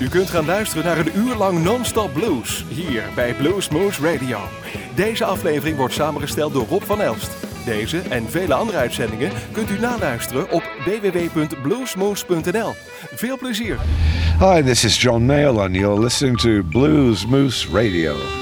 U kunt gaan luisteren naar een uur lang non-stop blues hier bij Blues Moose Radio. Deze aflevering wordt samengesteld door Rob van Elst. Deze en vele andere uitzendingen kunt u naluisteren op www.bluesmoose.nl. Veel plezier. Hi, this is John Mayall, and you're listening to Blues Moose Radio.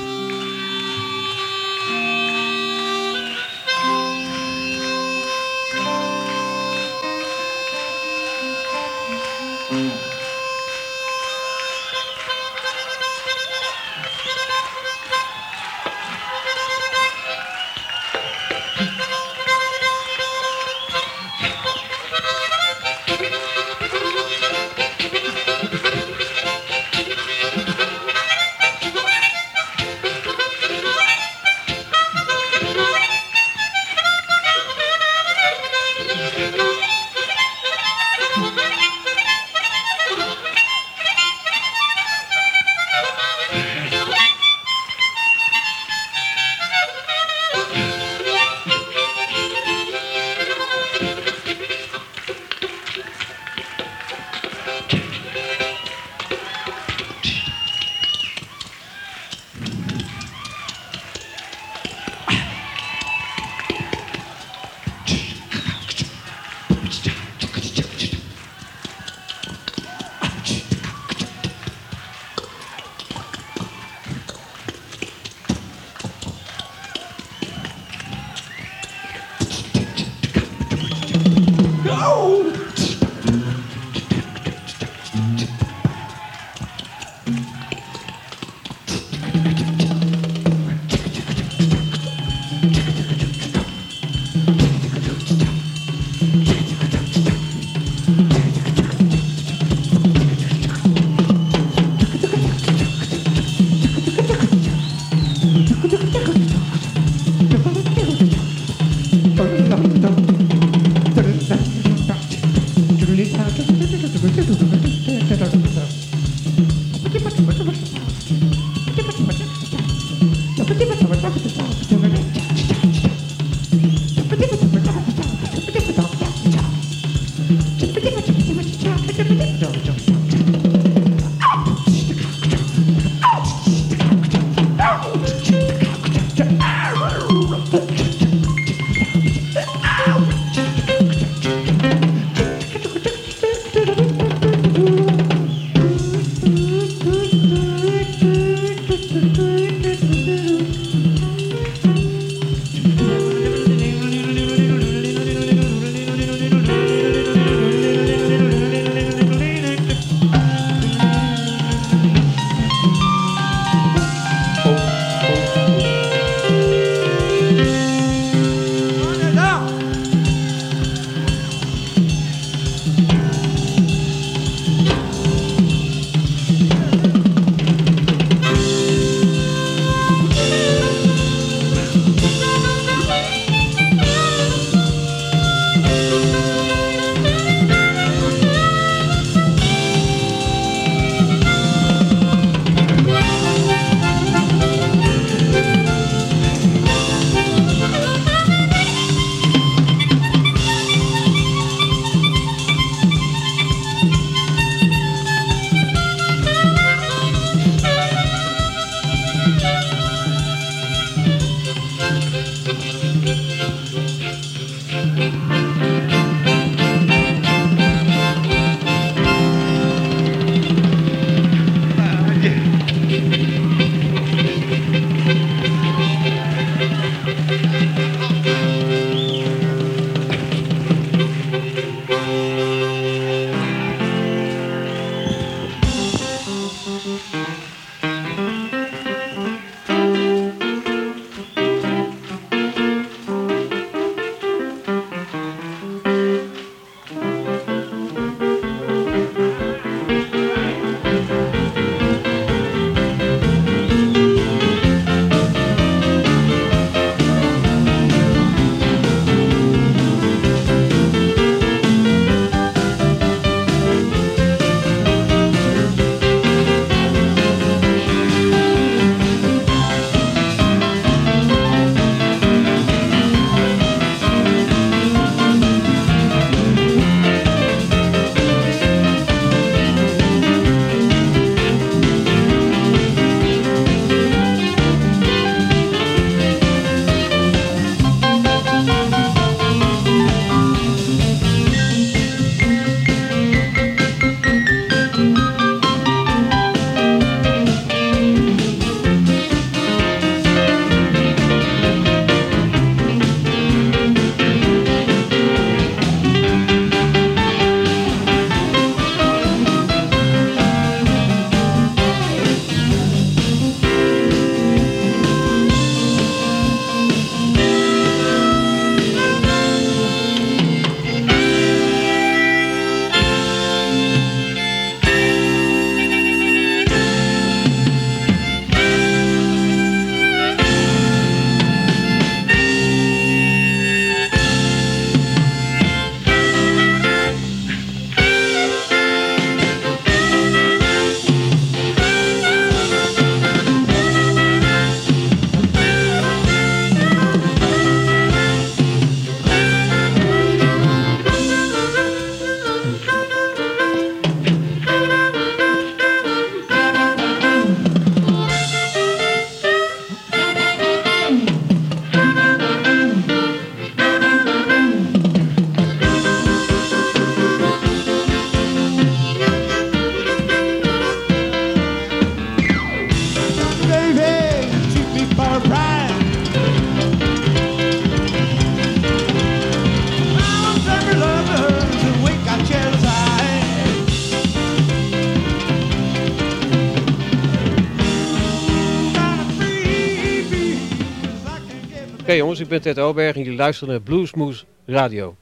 Ik ben Ted Oberg en jullie luisteren naar Bluesmoose Radio.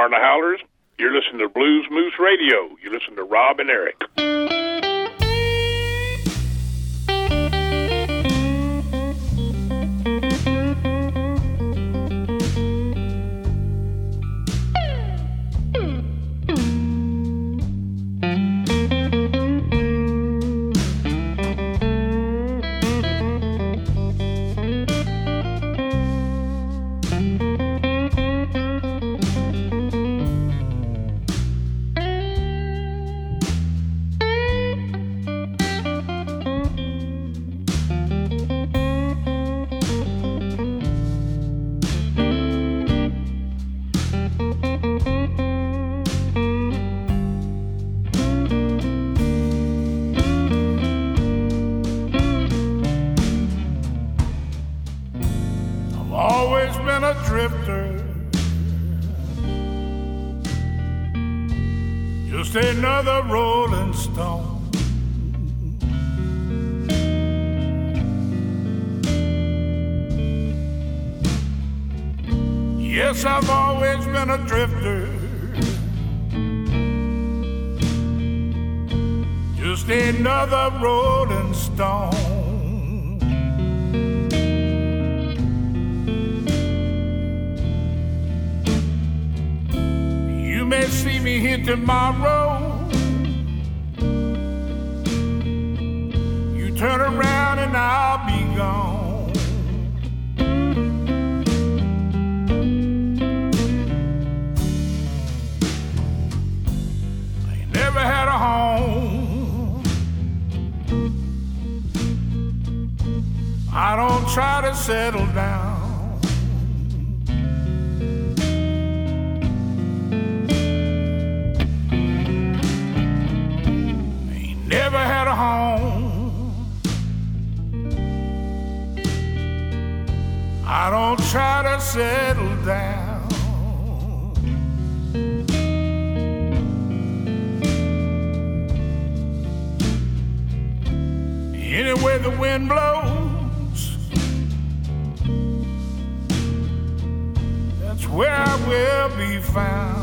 Omar Howlers. You're listening to Blues Moose Radio. You listen to Rob and Eric. just another rolling stone. Yes, I've always been a drifter. Just another rolling stone. me here tomorrow. You turn around and I'll be gone. I never had a home. I don't try to sell. I don't try to settle down. Anywhere the wind blows, that's where I will be found.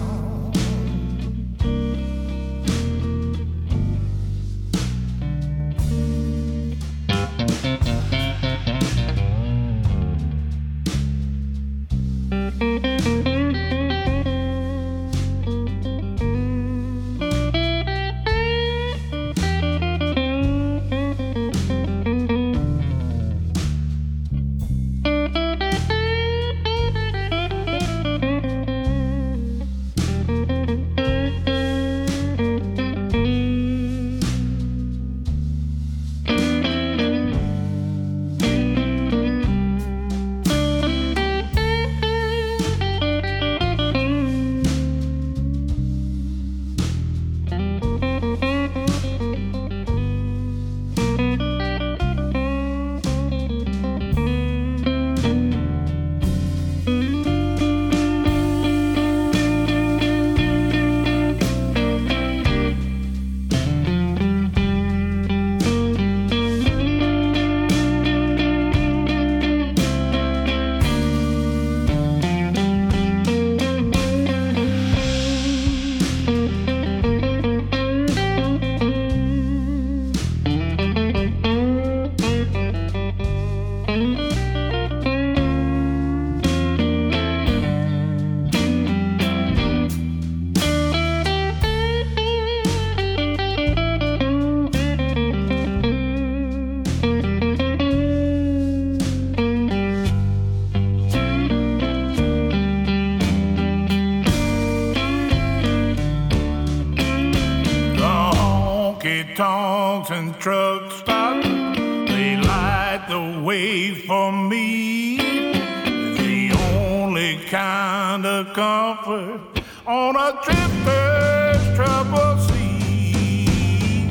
on a trip there's trouble sea.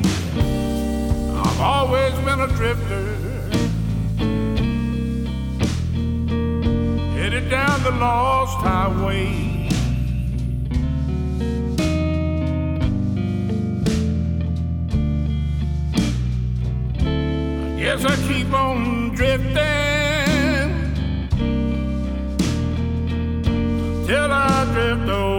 I've always been a drifter, headed down the lost highway. Yes, I keep on drifting till I drift away.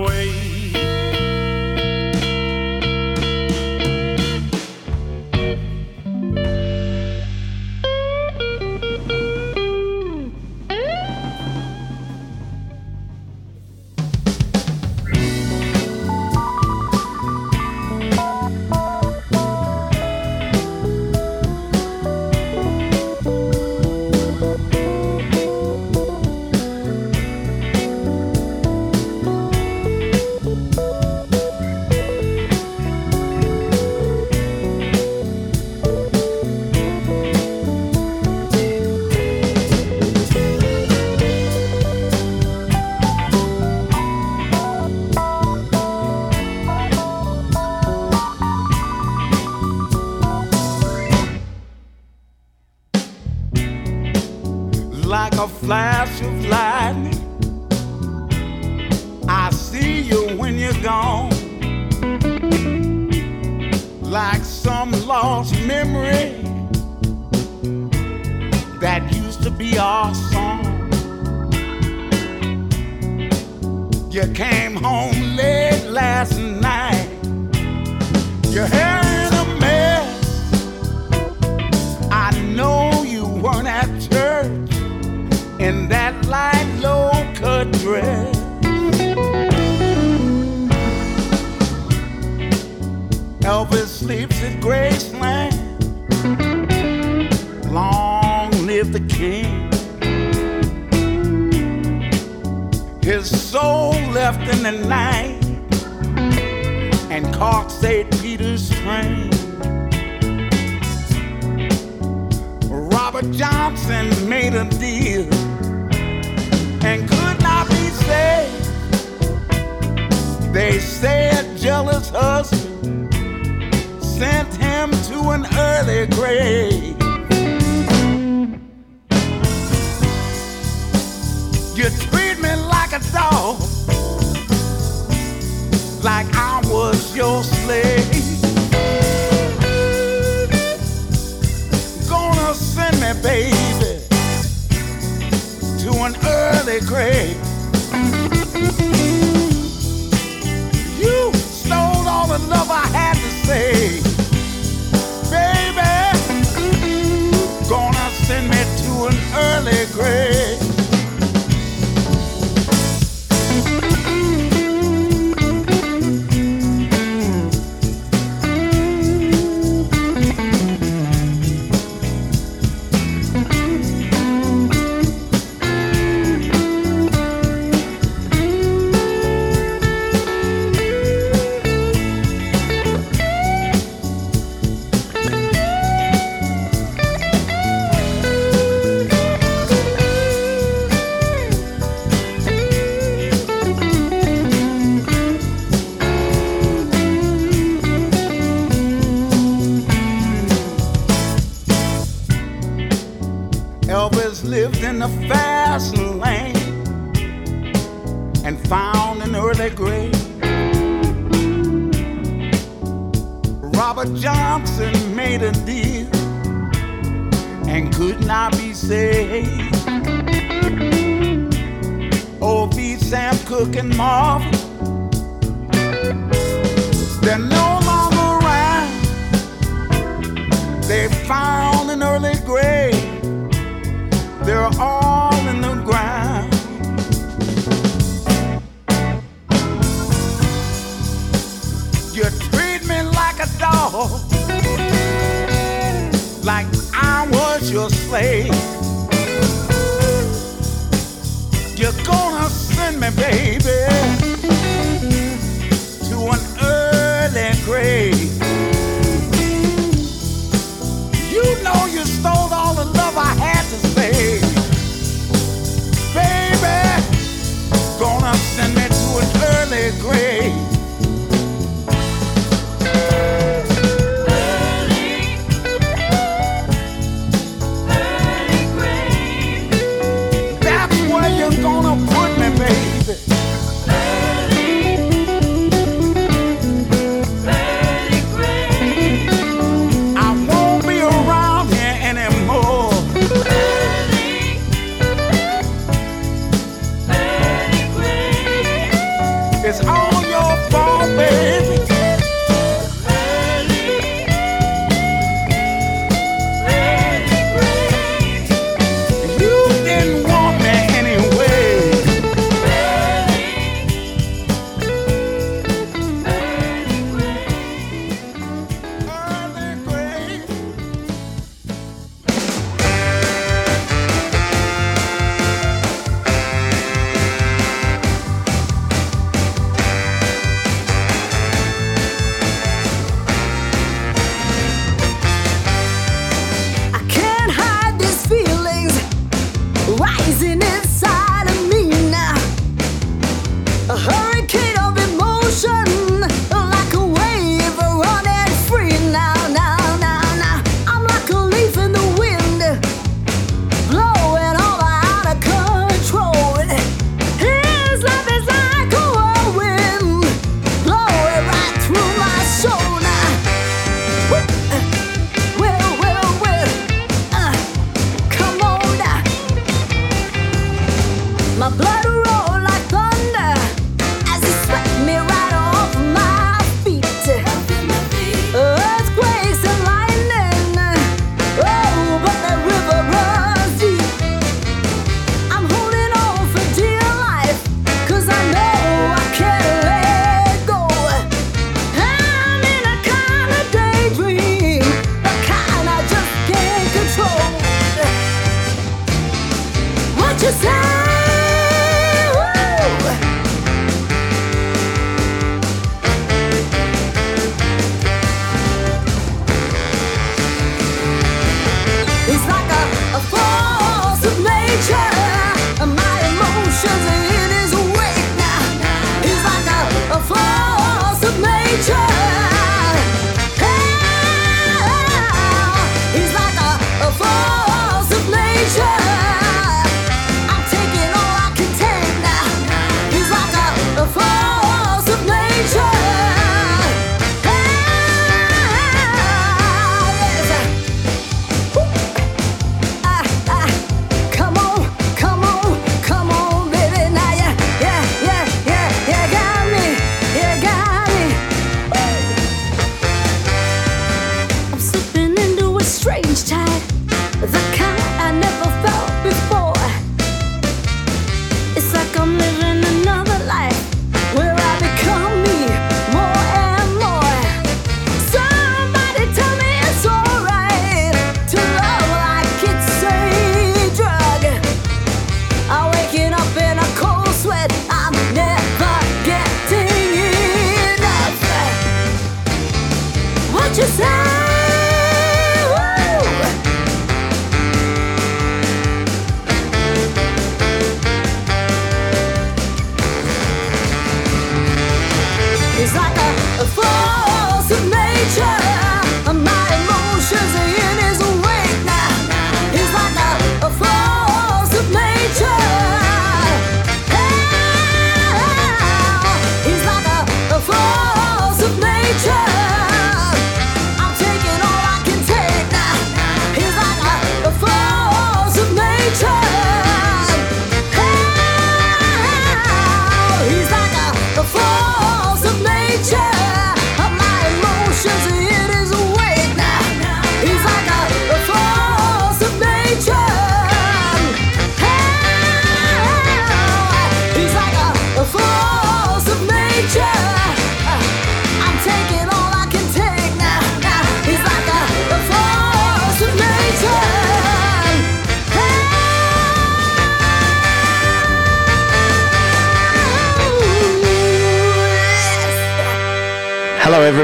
Oh.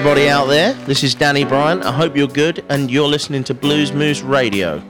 everybody out there. This is Danny Bryant. I hope you're good, and you're listening to Blues Moose Radio.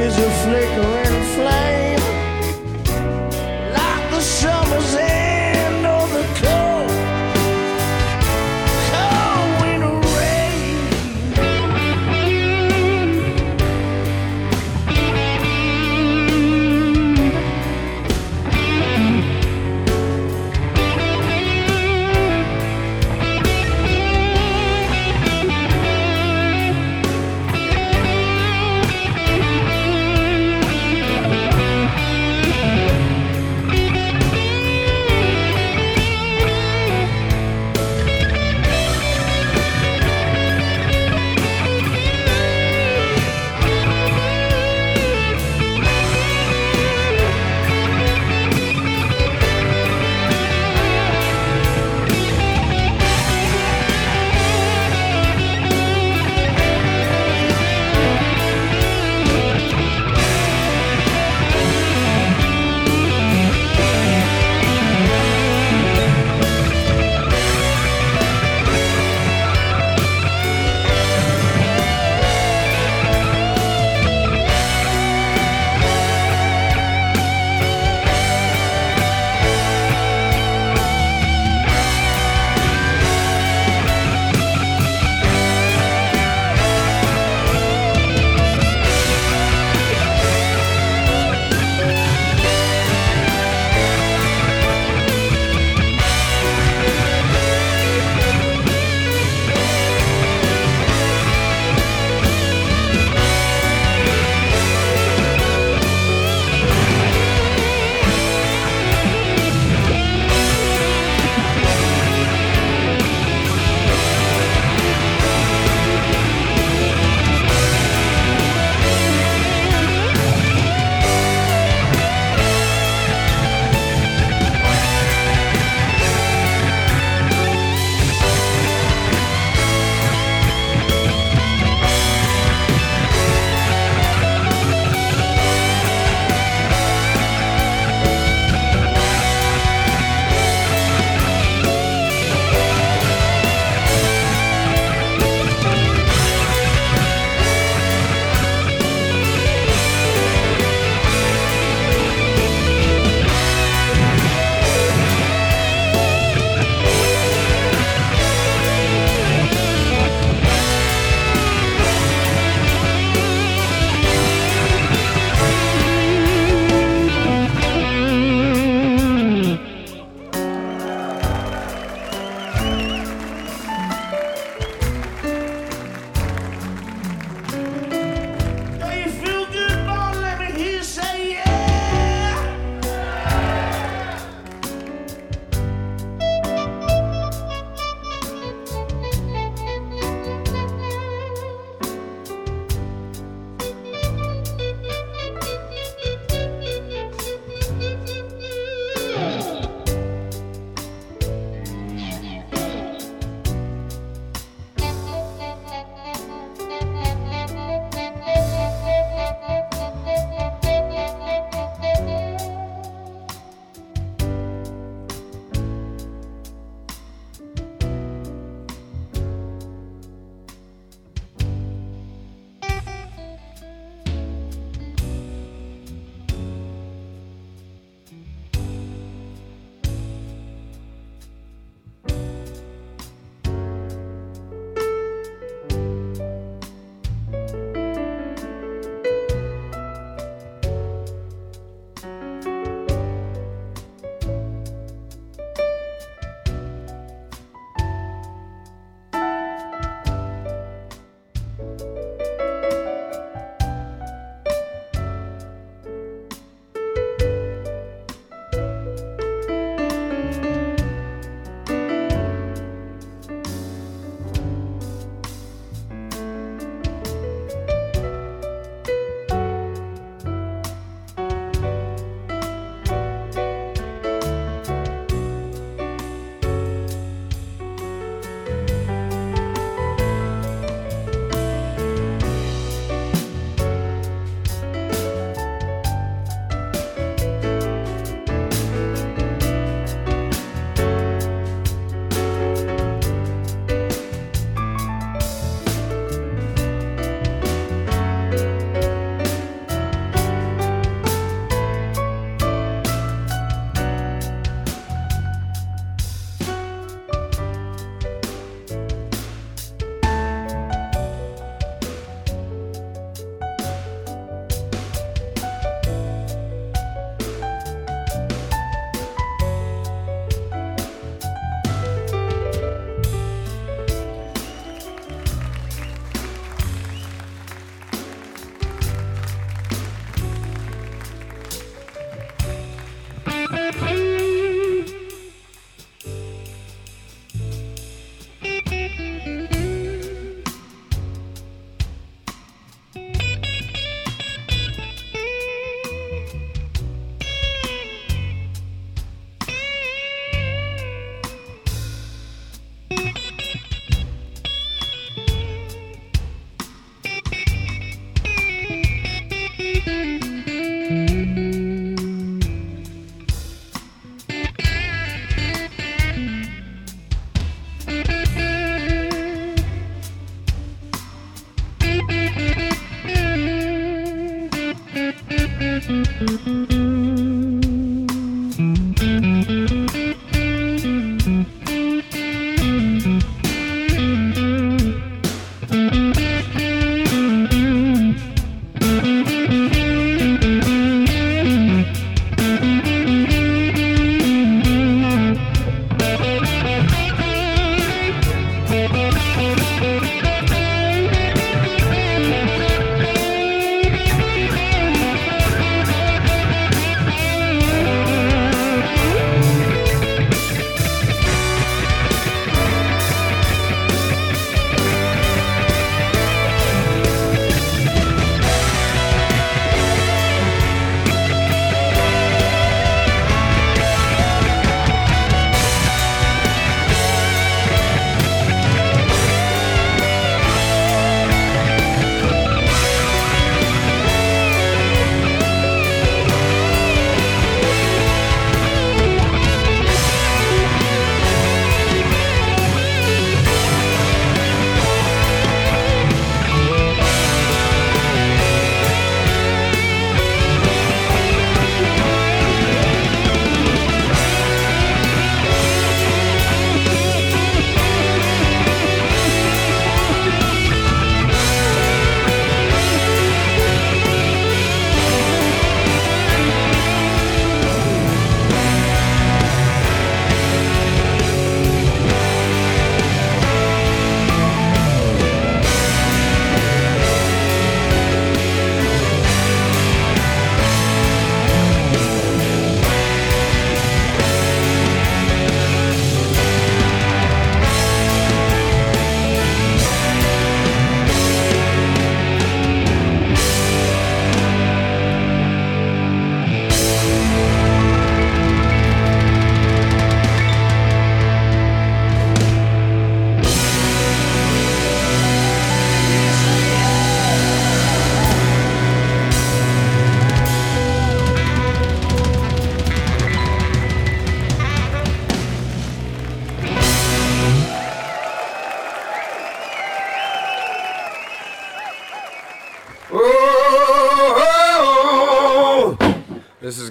is a flickering flame.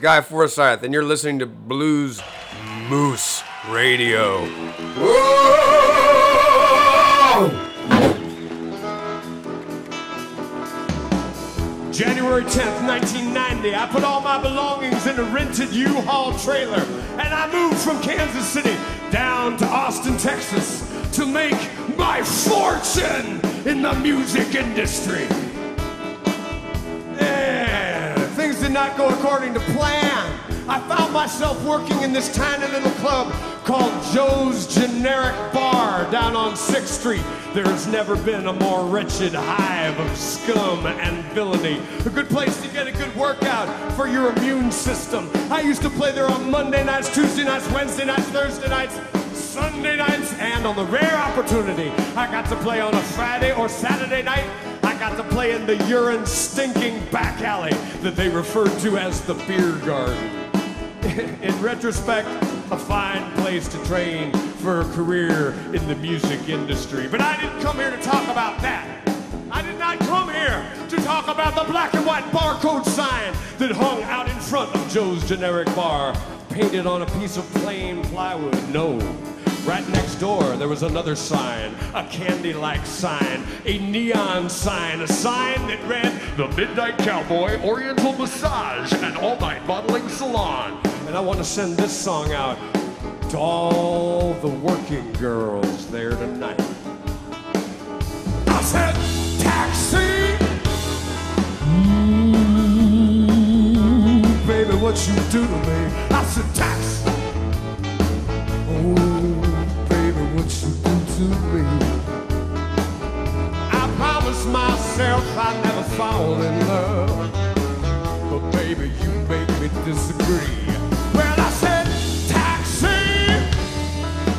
Guy Forsyth, and you're listening to Blues Moose Radio. January 10th, 1990, I put all my belongings in a rented U-Haul trailer and I moved from Kansas City down to Austin, Texas to make my fortune in the music industry. Did not go according to plan. I found myself working in this tiny little club called Joe's Generic Bar down on 6th Street. There's never been a more wretched hive of scum and villainy. A good place to get a good workout for your immune system. I used to play there on Monday nights, Tuesday nights, Wednesday nights, Thursday nights, Sunday nights, and on the rare opportunity I got to play on a Friday or Saturday night. Got to play in the urine stinking back alley that they referred to as the beer garden. in retrospect, a fine place to train for a career in the music industry. But I didn't come here to talk about that. I did not come here to talk about the black and white barcode sign that hung out in front of Joe's Generic Bar, painted on a piece of plain plywood. No. Right next door, there was another sign, a candy like sign, a neon sign, a sign that read The Midnight Cowboy Oriental Massage and All Night Modeling Salon. And I want to send this song out to all the working girls there tonight. I said, Taxi! Ooh, baby, what you do to me? I said, Taxi! Oh, to me? I promised myself I'd never fall in love. But baby, you make me disagree. Well, I said, taxi!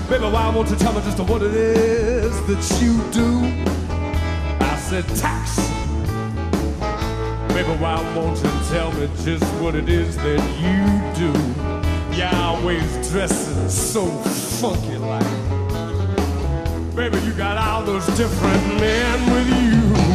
Baby, why won't you tell me just what it is that you do? I said, taxi! Baby, why won't you tell me just what it is that you do? You're always dressing so funky like. Baby, you got all those different men with you.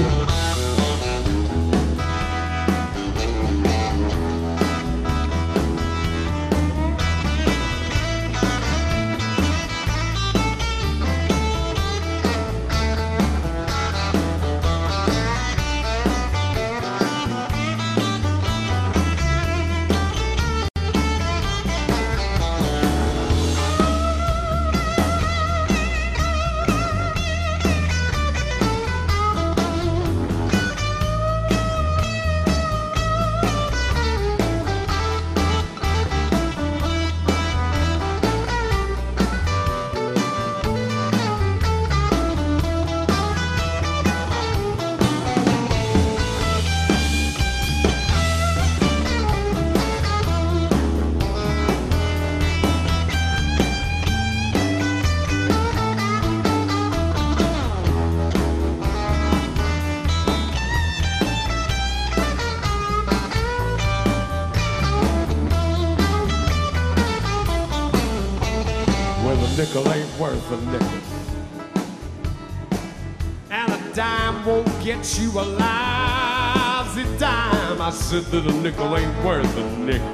You a lousy dime. I said that a nickel ain't worth a nickel.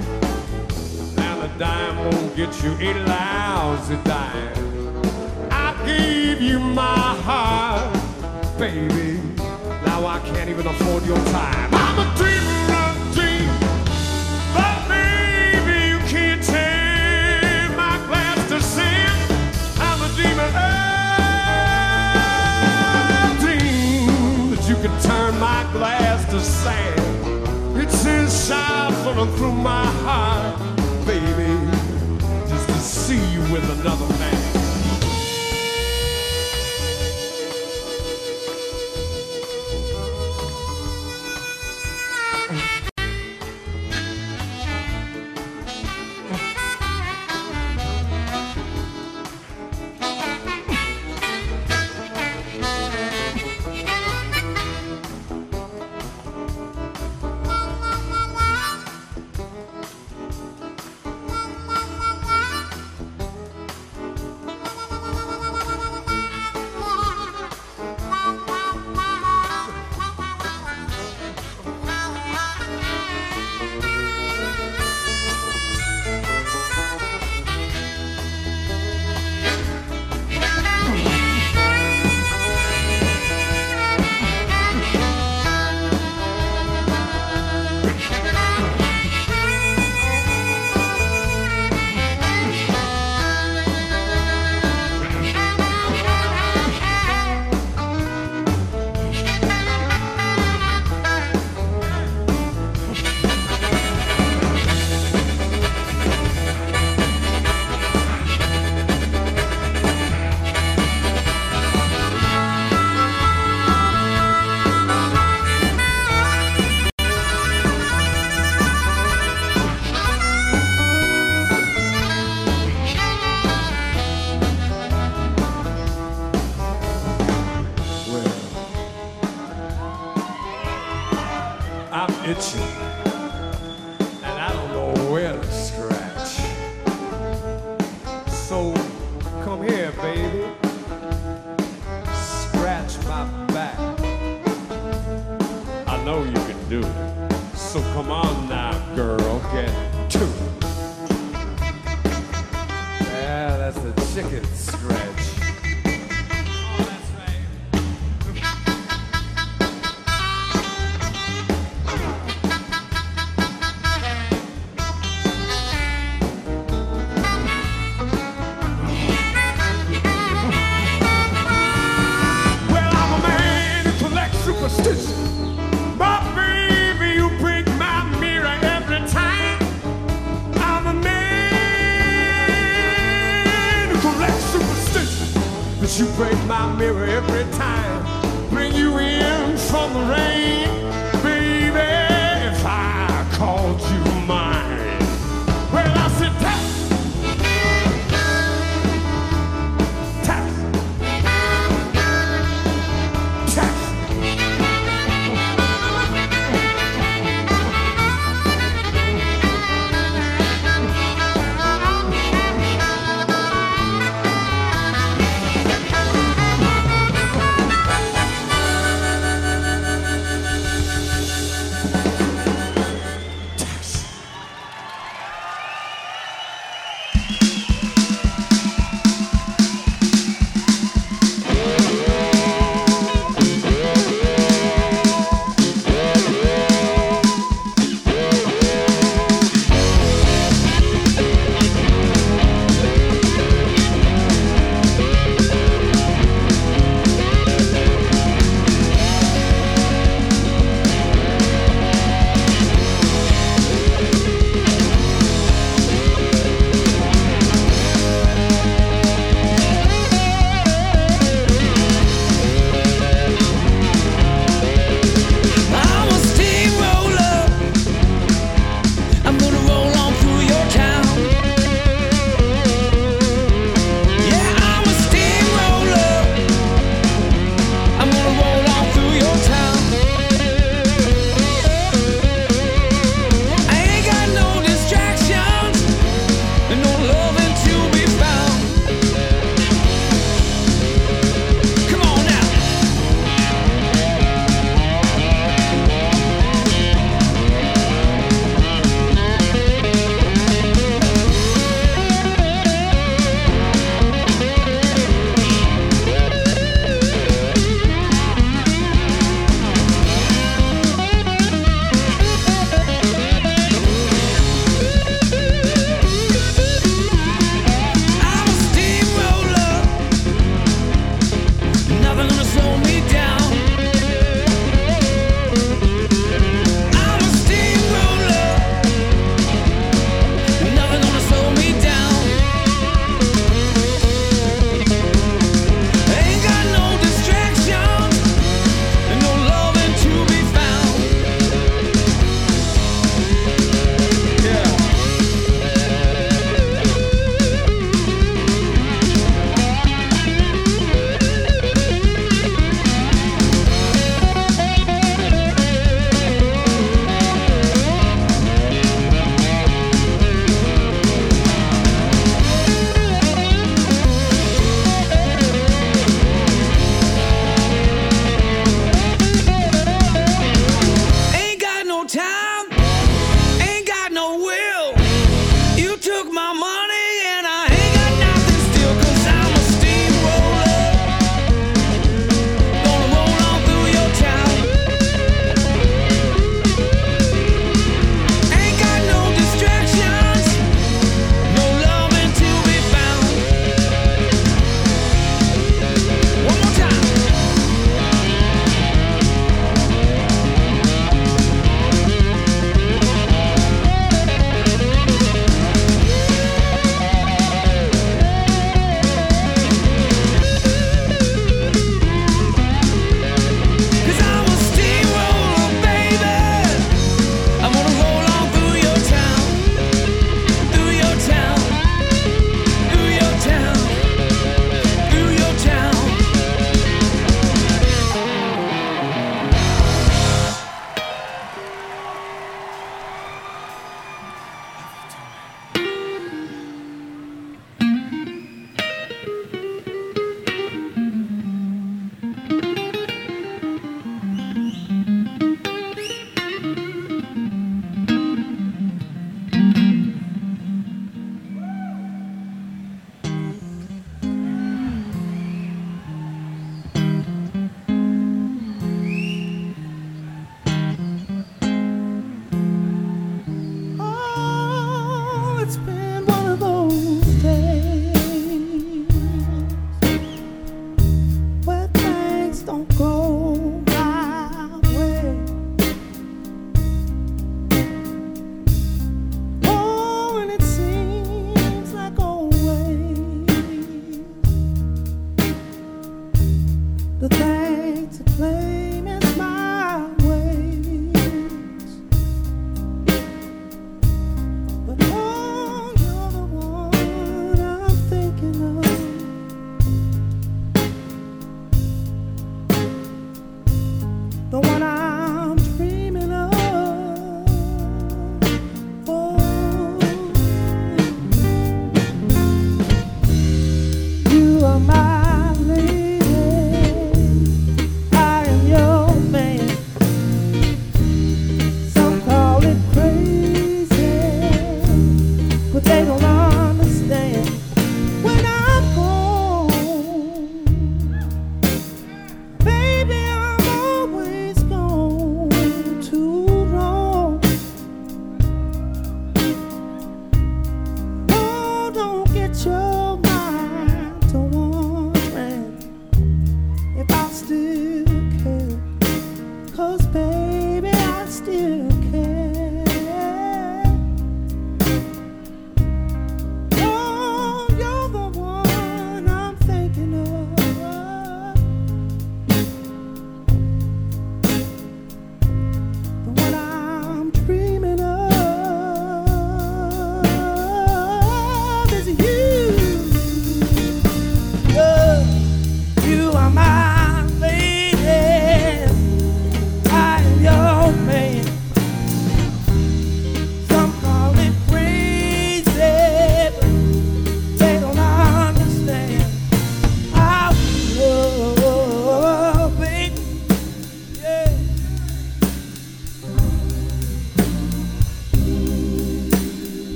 And a dime won't get you a lousy dime. I gave you my heart, baby. Now I can't even afford your time. Through my heart, Itching.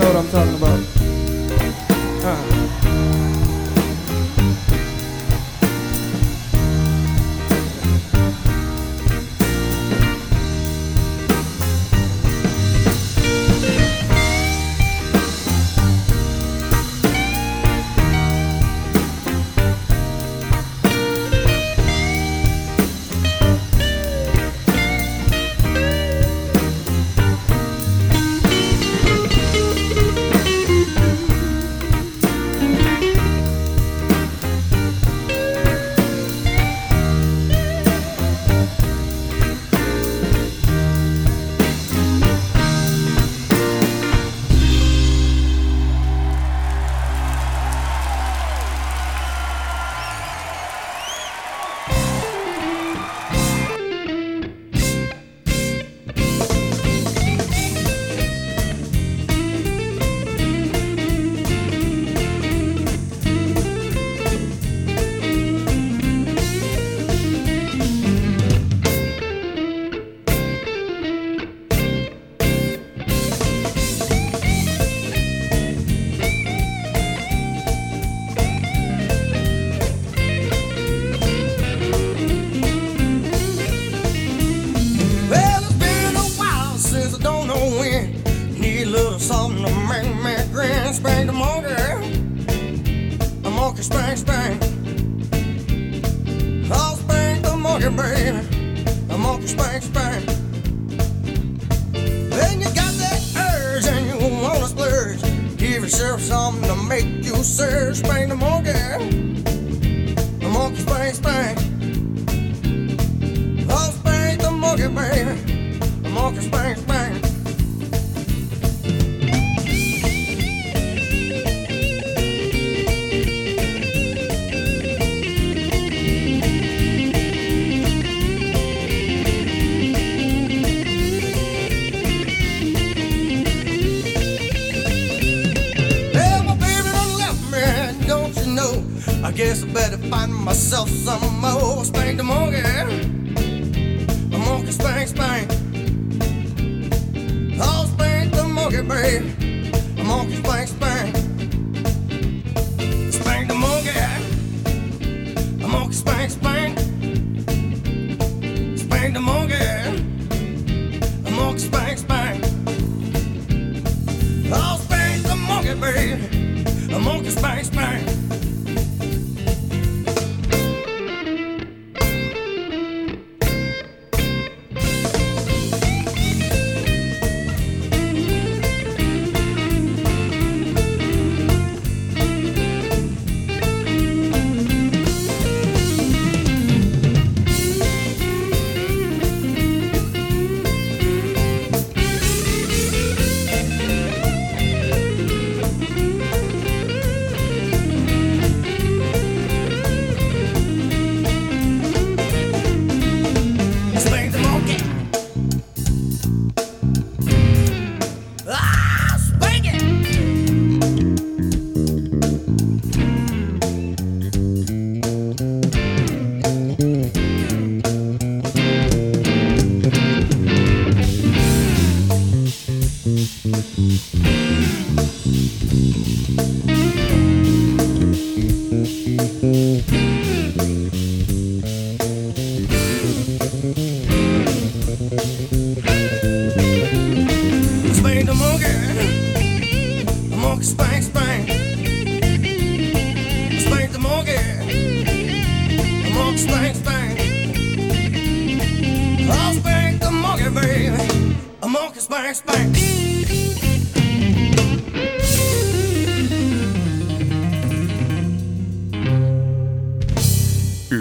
Know what I'm talking